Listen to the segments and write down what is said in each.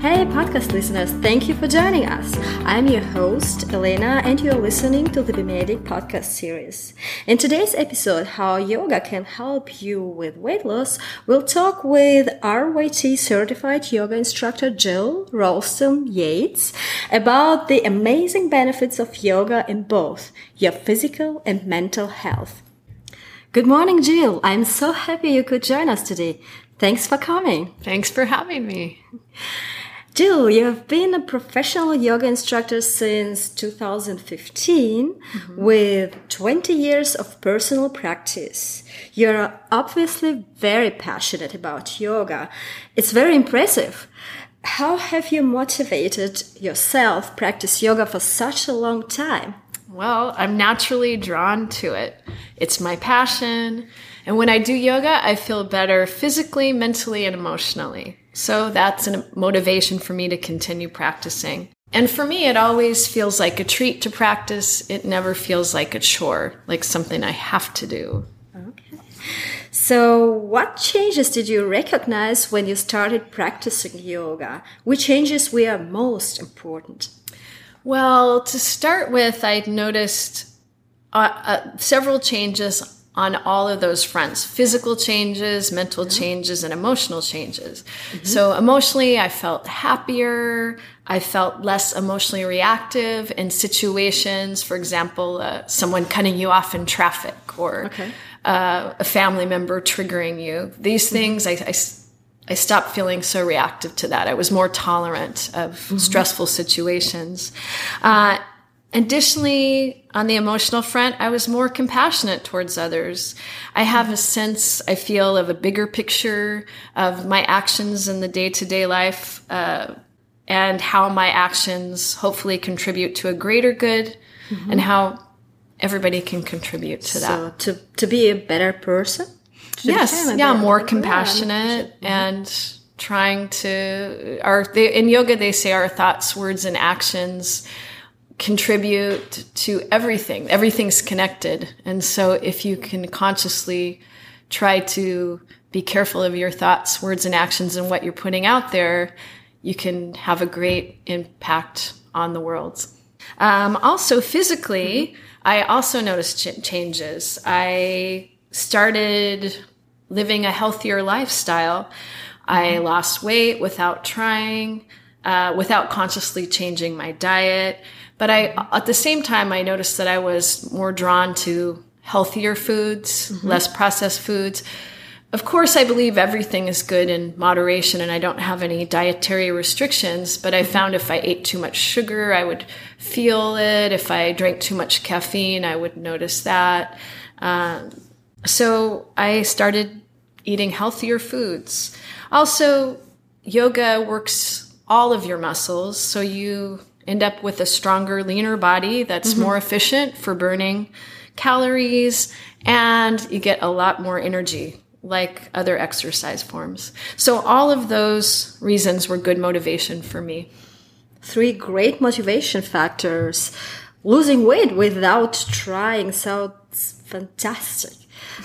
Hey, podcast listeners, thank you for joining us. I'm your host, Elena, and you're listening to the Bimedic podcast series. In today's episode, How Yoga Can Help You with Weight Loss, we'll talk with RYT certified yoga instructor Jill Ralston Yates about the amazing benefits of yoga in both your physical and mental health. Good morning, Jill. I'm so happy you could join us today. Thanks for coming. Thanks for having me. Jill, you have been a professional yoga instructor since 2015 mm-hmm. with 20 years of personal practice. You're obviously very passionate about yoga. It's very impressive. How have you motivated yourself to practice yoga for such a long time? Well, I'm naturally drawn to it. It's my passion. And when I do yoga, I feel better physically, mentally, and emotionally. So that's a motivation for me to continue practicing. And for me, it always feels like a treat to practice. It never feels like a chore, like something I have to do. Okay. So, what changes did you recognize when you started practicing yoga? Which changes were most important? Well, to start with, I noticed uh, uh, several changes on all of those fronts physical changes, mental mm-hmm. changes, and emotional changes. Mm-hmm. So, emotionally, I felt happier. I felt less emotionally reactive in situations, for example, uh, someone cutting you off in traffic or okay. uh, a family member triggering you. These mm-hmm. things, I, I, I, stopped feeling so reactive to that. I was more tolerant of mm-hmm. stressful situations. Uh, Additionally, on the emotional front, I was more compassionate towards others. I have a sense, I feel, of a bigger picture of my actions in the day to day life uh, and how my actions hopefully contribute to a greater good mm-hmm. and how everybody can contribute to that. So, to, to be a better person? yes, yeah, more compassionate yeah, and trying to, our, they, in yoga, they say our thoughts, words, and actions contribute to everything. Everything's connected. And so if you can consciously try to be careful of your thoughts, words, and actions and what you're putting out there, you can have a great impact on the world. Um, also, physically, I also noticed ch- changes. I started living a healthier lifestyle. I lost weight without trying, uh, without consciously changing my diet. But I, at the same time, I noticed that I was more drawn to healthier foods, mm-hmm. less processed foods. Of course, I believe everything is good in moderation and I don't have any dietary restrictions, but I mm-hmm. found if I ate too much sugar, I would feel it. If I drank too much caffeine, I would notice that. Um, so I started eating healthier foods. Also, yoga works all of your muscles, so you end up with a stronger, leaner body that's mm-hmm. more efficient for burning calories and you get a lot more energy like other exercise forms. So all of those reasons were good motivation for me. Three great motivation factors. Losing weight without trying sounds fantastic.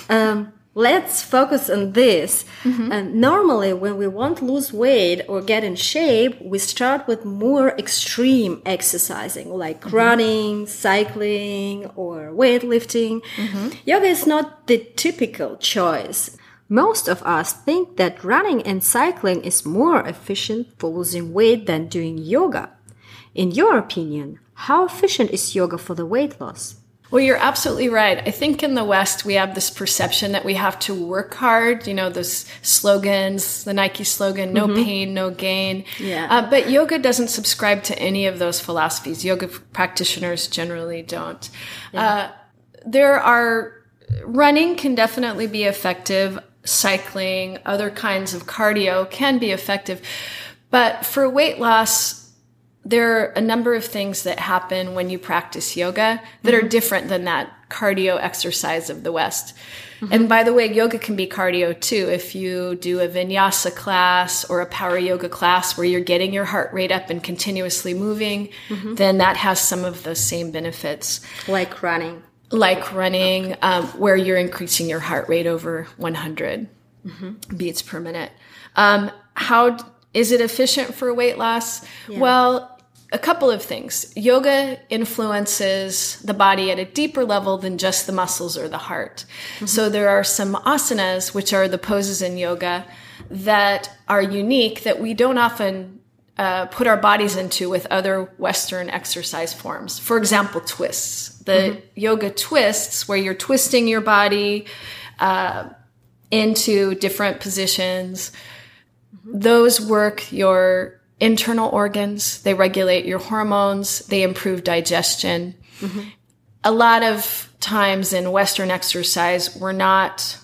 Um, let's focus on this. Mm-hmm. And normally, when we want to lose weight or get in shape, we start with more extreme exercising like mm-hmm. running, cycling, or weightlifting. Mm-hmm. Yoga is not the typical choice. Most of us think that running and cycling is more efficient for losing weight than doing yoga. In your opinion, how efficient is yoga for the weight loss? Well, you're absolutely right. I think in the West, we have this perception that we have to work hard, you know, those slogans, the Nike slogan, no mm-hmm. pain, no gain. Yeah. Uh, but yoga doesn't subscribe to any of those philosophies. Yoga practitioners generally don't. Yeah. Uh, there are, running can definitely be effective. Cycling, other kinds of cardio can be effective. But for weight loss, there are a number of things that happen when you practice yoga that mm-hmm. are different than that cardio exercise of the West. Mm-hmm. And by the way, yoga can be cardio too. If you do a vinyasa class or a power yoga class where you're getting your heart rate up and continuously moving, mm-hmm. then that has some of the same benefits. Like running. Like running, um, where you're increasing your heart rate over 100 mm-hmm. beats per minute. Um, how is it efficient for weight loss? Yeah. Well, a couple of things. Yoga influences the body at a deeper level than just the muscles or the heart. Mm-hmm. So there are some asanas, which are the poses in yoga, that are unique that we don't often uh, put our bodies into with other Western exercise forms. For example, twists. The mm-hmm. yoga twists, where you're twisting your body uh, into different positions, mm-hmm. those work your internal organs, they regulate your hormones, they improve digestion. Mm-hmm. A lot of times in Western exercise, we're not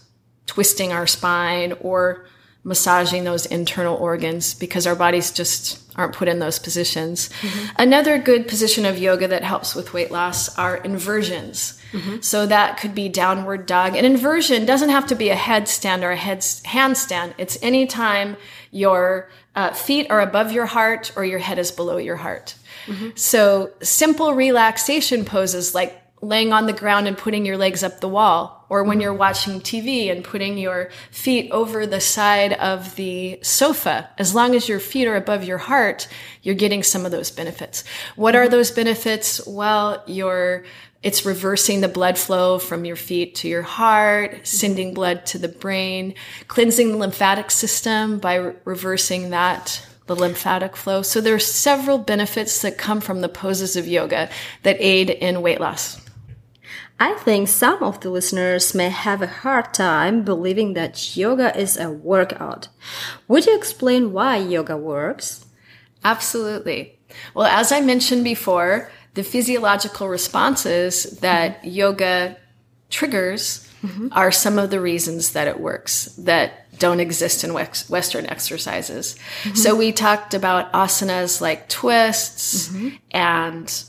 twisting our spine or massaging those internal organs because our bodies just aren't put in those positions. Mm-hmm. Another good position of yoga that helps with weight loss are inversions. Mm-hmm. So that could be downward dog. An inversion doesn't have to be a headstand or a head handstand. It's anytime your uh, feet are above your heart or your head is below your heart. Mm-hmm. So simple relaxation poses like laying on the ground and putting your legs up the wall, or when you're watching TV and putting your feet over the side of the sofa. As long as your feet are above your heart, you're getting some of those benefits. What are those benefits? Well, you're it's reversing the blood flow from your feet to your heart, sending blood to the brain, cleansing the lymphatic system by re- reversing that the lymphatic flow. So there are several benefits that come from the poses of yoga that aid in weight loss. I think some of the listeners may have a hard time believing that yoga is a workout. Would you explain why yoga works? Absolutely. Well, as I mentioned before, the physiological responses that yoga triggers mm-hmm. are some of the reasons that it works that don't exist in Western exercises. Mm-hmm. So we talked about asanas like twists mm-hmm. and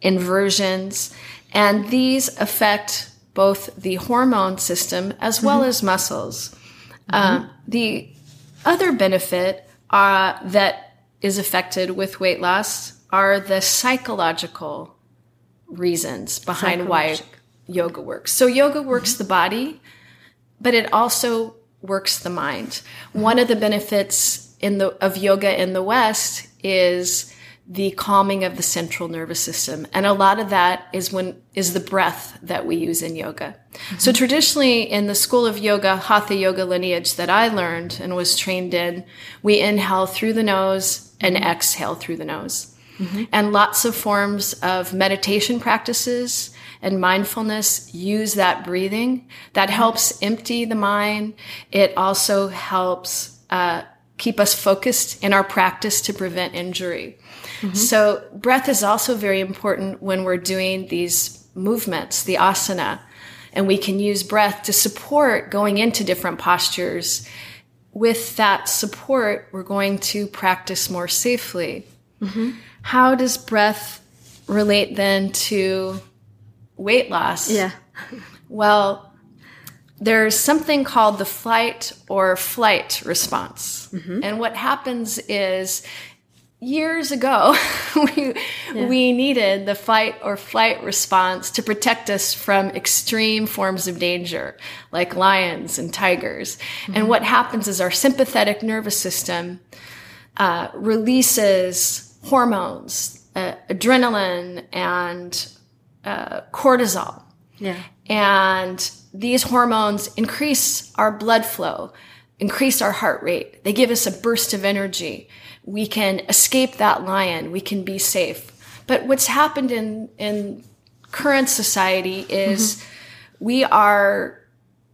inversions. And these affect both the hormone system as well mm-hmm. as muscles. Mm-hmm. Uh, the other benefit uh, that is affected with weight loss are the psychological reasons behind why yoga works. So, yoga works mm-hmm. the body, but it also works the mind. One of the benefits in the, of yoga in the West is the calming of the central nervous system. And a lot of that is when, is the breath that we use in yoga. Mm-hmm. So traditionally in the school of yoga, hatha yoga lineage that I learned and was trained in, we inhale through the nose and mm-hmm. exhale through the nose. Mm-hmm. And lots of forms of meditation practices and mindfulness use that breathing. That mm-hmm. helps empty the mind. It also helps uh, keep us focused in our practice to prevent injury. Mm-hmm. So breath is also very important when we're doing these movements, the asana, and we can use breath to support going into different postures. With that support, we're going to practice more safely. Mm-hmm. How does breath relate then to weight loss? Yeah. well, there's something called the flight or flight response. Mm-hmm. And what happens is years ago, we, yeah. we needed the fight or flight response to protect us from extreme forms of danger, like lions and tigers. Mm-hmm. And what happens is our sympathetic nervous system uh, releases hormones, uh, adrenaline, and uh, cortisol. Yeah. And these hormones increase our blood flow, increase our heart rate. They give us a burst of energy we can escape that lion, we can be safe. But what's happened in, in current society is mm-hmm. we are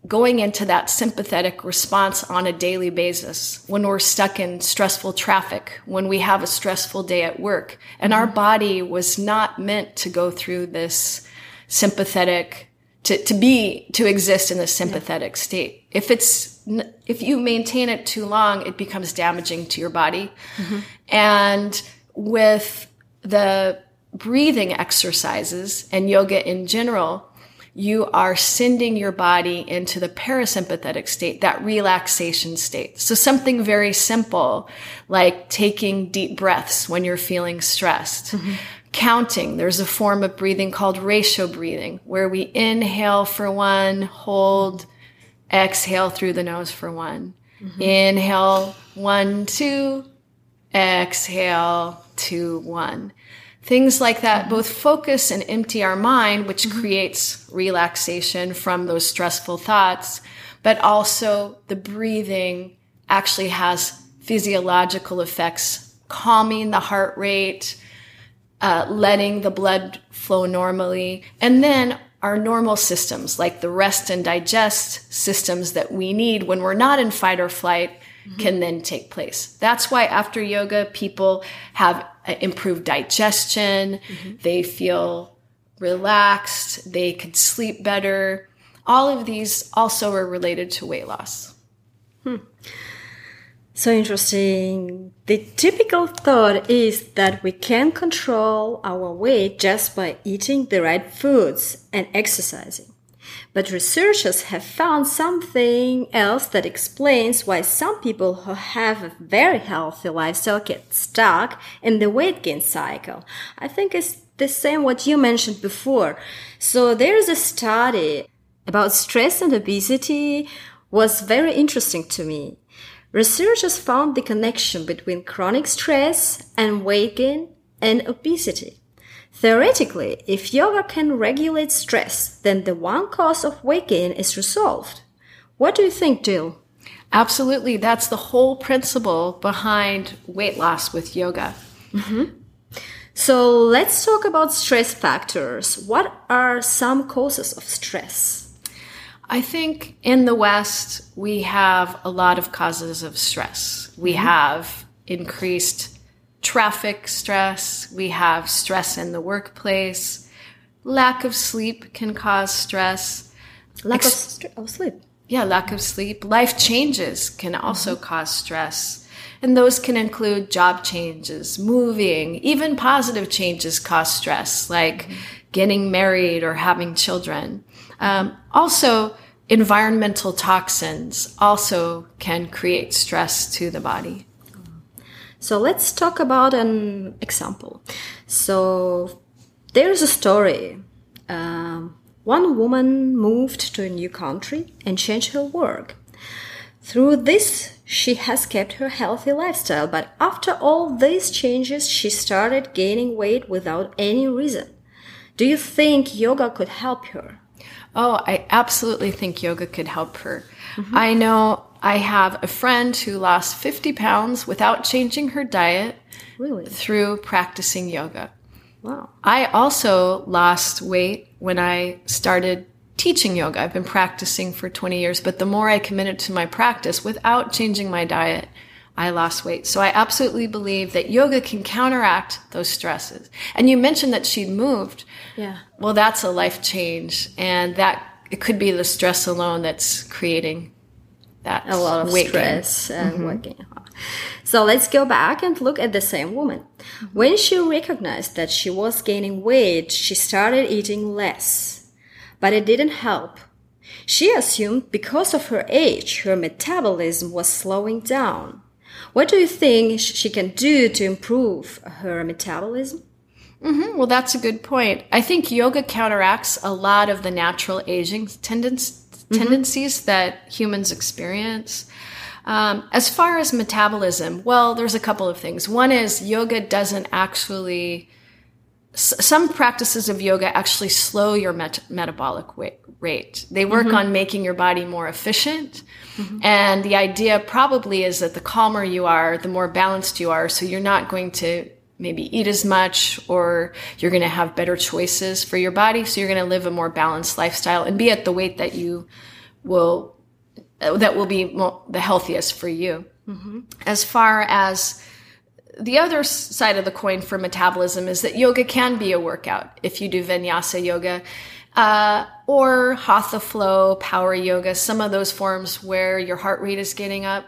going into that sympathetic response on a daily basis when we're stuck in stressful traffic, when we have a stressful day at work. And mm-hmm. our body was not meant to go through this sympathetic to, to be to exist in this sympathetic yeah. state if it's if you maintain it too long it becomes damaging to your body mm-hmm. and with the breathing exercises and yoga in general you are sending your body into the parasympathetic state that relaxation state so something very simple like taking deep breaths when you're feeling stressed mm-hmm counting. There's a form of breathing called ratio breathing, where we inhale for one, hold, exhale through the nose for one. Mm-hmm. Inhale, one, two, exhale, two, one. Things like that both focus and empty our mind, which mm-hmm. creates relaxation from those stressful thoughts, but also the breathing actually has physiological effects, calming the heart rate, uh, letting the blood flow normally, and then our normal systems, like the rest and digest systems that we need when we're not in fight or flight, mm-hmm. can then take place. That's why after yoga, people have improved digestion, mm-hmm. they feel relaxed, they can sleep better. All of these also are related to weight loss. Hmm. So interesting. The typical thought is that we can control our weight just by eating the right foods and exercising. But researchers have found something else that explains why some people who have a very healthy lifestyle get stuck in the weight gain cycle. I think it's the same what you mentioned before. So there's a study about stress and obesity was very interesting to me. Researchers found the connection between chronic stress and weight gain and obesity. Theoretically, if yoga can regulate stress, then the one cause of weight gain is resolved. What do you think, Jill? Absolutely. That's the whole principle behind weight loss with yoga. Mm-hmm. So let's talk about stress factors. What are some causes of stress? I think in the West, we have a lot of causes of stress. We mm-hmm. have increased traffic stress, we have stress in the workplace, lack of sleep can cause stress. Lack Ex- of, of, sleep. Yeah, lack of sleep. Life changes can also mm-hmm. cause stress. And those can include job changes, moving, even positive changes cause stress, like mm-hmm. getting married or having children. Um, also, environmental toxins also can create stress to the body. So let's talk about an example. So there's a story. Um, one woman moved to a new country and changed her work. Through this, she has kept her healthy lifestyle, but after all these changes, she started gaining weight without any reason. Do you think yoga could help her? Oh, I absolutely think yoga could help her. Mm-hmm. I know I have a friend who lost 50 pounds without changing her diet really? through practicing yoga. Wow. I also lost weight when I started teaching yoga. I've been practicing for 20 years, but the more I committed to my practice without changing my diet, I lost weight. So I absolutely believe that yoga can counteract those stresses. And you mentioned that she'd moved. Yeah. Well, that's a life change. And that it could be the stress alone that's creating a lot of weight stress and mm-hmm. weight gain. So let's go back and look at the same woman. When she recognized that she was gaining weight, she started eating less. But it didn't help. She assumed because of her age, her metabolism was slowing down. What do you think she can do to improve her metabolism? Mm-hmm. Well, that's a good point. I think yoga counteracts a lot of the natural aging mm-hmm. Tendencies that humans experience. Um, as far as metabolism, well, there's a couple of things. One is yoga doesn't actually, s- some practices of yoga actually slow your met- metabolic rate. They work mm-hmm. on making your body more efficient. Mm-hmm. And the idea probably is that the calmer you are, the more balanced you are. So you're not going to maybe eat as much or you're going to have better choices for your body. So you're going to live a more balanced lifestyle and be at the weight that you will, that will be the healthiest for you. Mm-hmm. As far as the other side of the coin for metabolism is that yoga can be a workout if you do vinyasa yoga uh, or hatha flow, power yoga, some of those forms where your heart rate is getting up.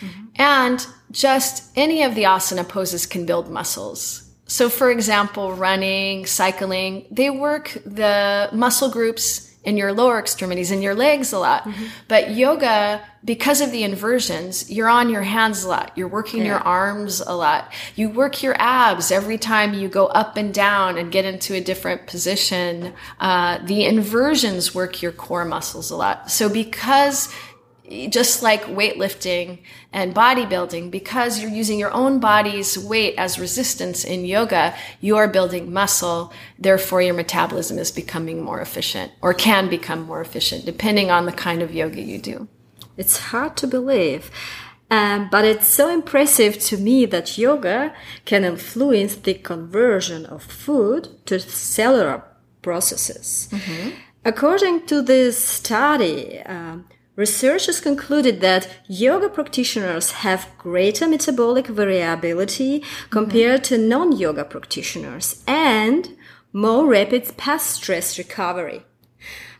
Mm-hmm. And just any of the asana poses can build muscles. So, for example, running, cycling, they work the muscle groups in your lower extremities and your legs a lot. Mm-hmm. But yoga, because of the inversions, you're on your hands a lot. You're working yeah. your arms a lot. You work your abs every time you go up and down and get into a different position. Uh, the inversions work your core muscles a lot. So because just like weightlifting and bodybuilding, because you're using your own body's weight as resistance in yoga, you are building muscle. Therefore, your metabolism is becoming more efficient or can become more efficient depending on the kind of yoga you do. It's hard to believe. Um, but it's so impressive to me that yoga can influence the conversion of food to cellular processes. Mm-hmm. According to this study, um, researchers concluded that yoga practitioners have greater metabolic variability compared mm-hmm. to non-yoga practitioners and more rapid past stress recovery.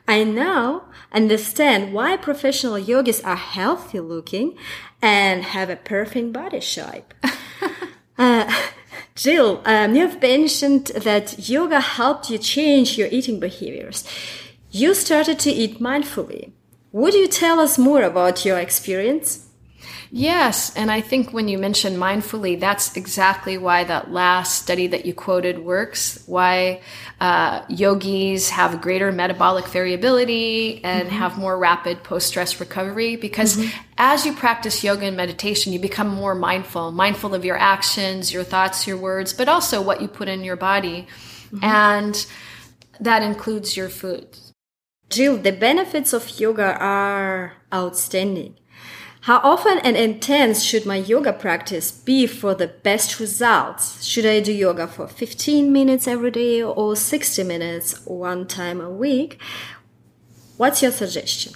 I now understand why professional yogis are healthy looking and have a perfect body shape. uh, Jill, um, you've mentioned that yoga helped you change your eating behaviors. You started to eat mindfully. Would you tell us more about your experience? Yes, and I think when you mention mindfully, that's exactly why that last study that you quoted works. Why uh, yogis have greater metabolic variability and mm-hmm. have more rapid post stress recovery. Because mm-hmm. as you practice yoga and meditation, you become more mindful, mindful of your actions, your thoughts, your words, but also what you put in your body, mm-hmm. and that includes your food. Jill, the benefits of yoga are outstanding. How often and intense should my yoga practice be for the best results? Should I do yoga for 15 minutes every day or 60 minutes one time a week? What's your suggestion?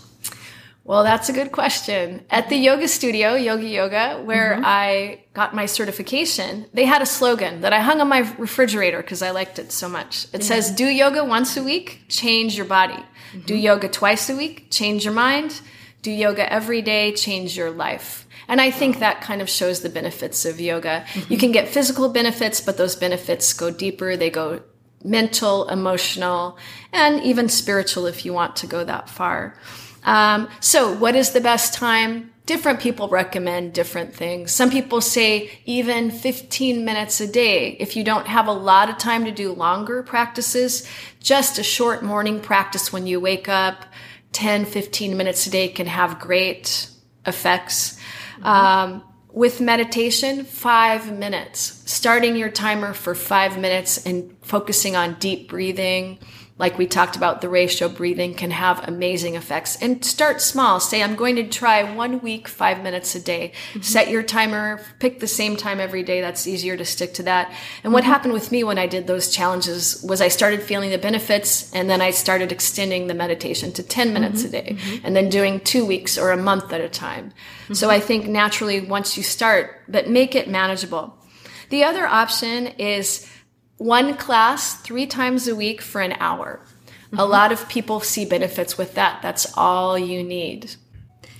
Well, that's a good question. At the yoga studio, Yogi Yoga, where mm-hmm. I got my certification, they had a slogan that I hung on my refrigerator because I liked it so much. It yeah. says, Do yoga once a week, change your body. Mm-hmm. Do yoga twice a week, change your mind do yoga every day, change your life. And I think that kind of shows the benefits of yoga. Mm-hmm. You can get physical benefits, but those benefits go deeper. They go mental, emotional, and even spiritual if you want to go that far. Um, so what is the best time? Different people recommend different things. Some people say even 15 minutes a day. If you don't have a lot of time to do longer practices, just a short morning practice when you wake up, 10, 15 minutes a day can have great effects. Mm-hmm. Um, with meditation, five minutes. Starting your timer for five minutes and focusing on deep breathing, like we talked about, the ratio breathing can have amazing effects. And start small. Say, I'm going to try one week, five minutes a day. Mm-hmm. Set your timer, pick the same time every day. That's easier to stick to that. And mm-hmm. what happened with me when I did those challenges was I started feeling the benefits and then I started extending the meditation to 10 minutes mm-hmm. a day mm-hmm. and then doing two weeks or a month at a time. So mm-hmm. I think naturally once you start, but make it manageable. The other option is one class three times a week for an hour. Mm-hmm. A lot of people see benefits with that. That's all you need.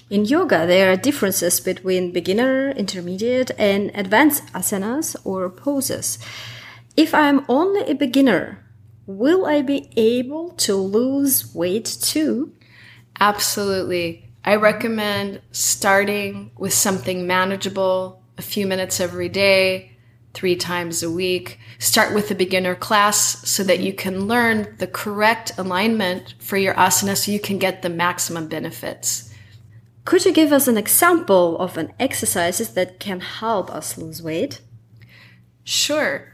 In yoga, there are differences between beginner, intermediate, and advanced asanas or poses. If I'm only a beginner, will I be able to lose weight too? Absolutely. I recommend starting with something manageable, a few minutes every day, three times a week. Start with a beginner class so that you can learn the correct alignment for your asana so you can get the maximum benefits. Could you give us an example of an exercises that can help us lose weight? Sure.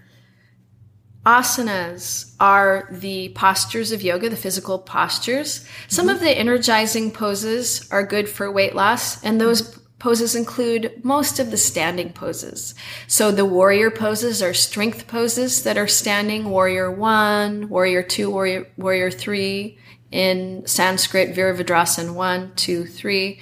Asanas are the postures of yoga, the physical postures. Some mm-hmm. of the energizing poses are good for weight loss, and those Poses include most of the standing poses. So the warrior poses are strength poses that are standing warrior one, warrior two, warrior, warrior three in Sanskrit, Virabhadrasana one, two, three.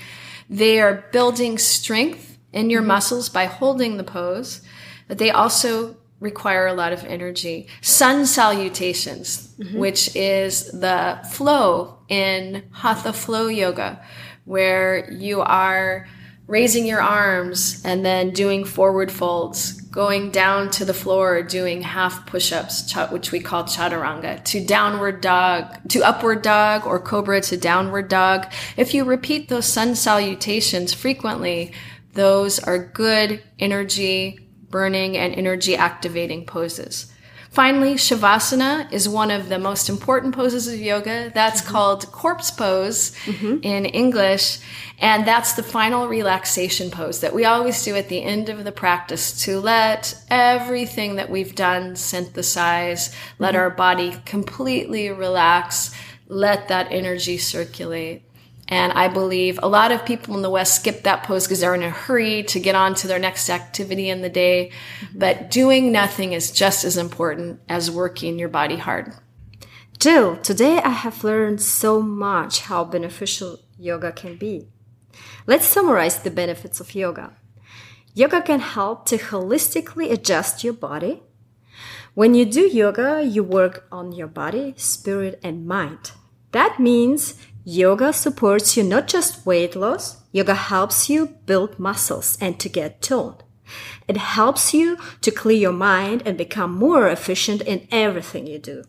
They are building strength in your mm-hmm. muscles by holding the pose, but they also require a lot of energy. Sun salutations, mm-hmm. which is the flow in Hatha flow yoga, where you are raising your arms and then doing forward folds, going down to the floor, doing half push-ups, which we call chaturanga, to downward dog, to upward dog or cobra to downward dog. If you repeat those sun salutations frequently, those are good energy burning and energy activating poses. Finally, Shavasana is one of the most important poses of yoga. That's mm-hmm. called corpse pose mm-hmm. in English. And that's the final relaxation pose that we always do at the end of the practice to let everything that we've done synthesize, let mm-hmm. our body completely relax, let that energy circulate. And I believe a lot of people in the West skip that pose because they're in a hurry to get on to their next activity in the day. But doing nothing is just as important as working your body hard. Jill, today I have learned so much how beneficial yoga can be. Let's summarize the benefits of yoga. Yoga can help to holistically adjust your body. When you do yoga, you work on your body, spirit, and mind. That means Yoga supports you not just weight loss, yoga helps you build muscles and to get toned. It helps you to clear your mind and become more efficient in everything you do.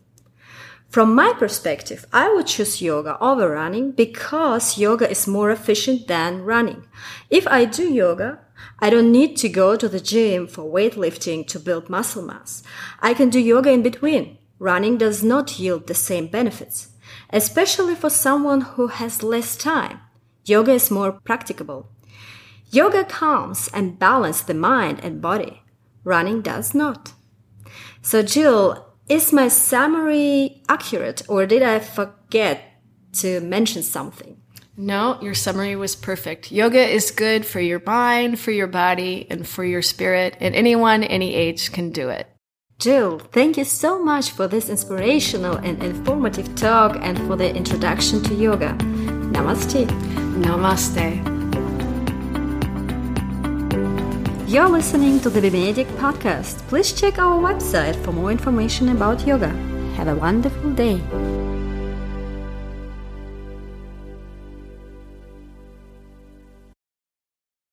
From my perspective, I would choose yoga over running because yoga is more efficient than running. If I do yoga, I don't need to go to the gym for weightlifting to build muscle mass. I can do yoga in between. Running does not yield the same benefits especially for someone who has less time. Yoga is more practicable. Yoga calms and balances the mind and body. Running does not. So, Jill, is my summary accurate or did I forget to mention something? No, your summary was perfect. Yoga is good for your mind, for your body, and for your spirit, and anyone, any age can do it. Jill, thank you so much for this inspirational and informative talk and for the introduction to yoga. Namaste. Namaste. You're listening to the Benedict podcast. Please check our website for more information about yoga. Have a wonderful day.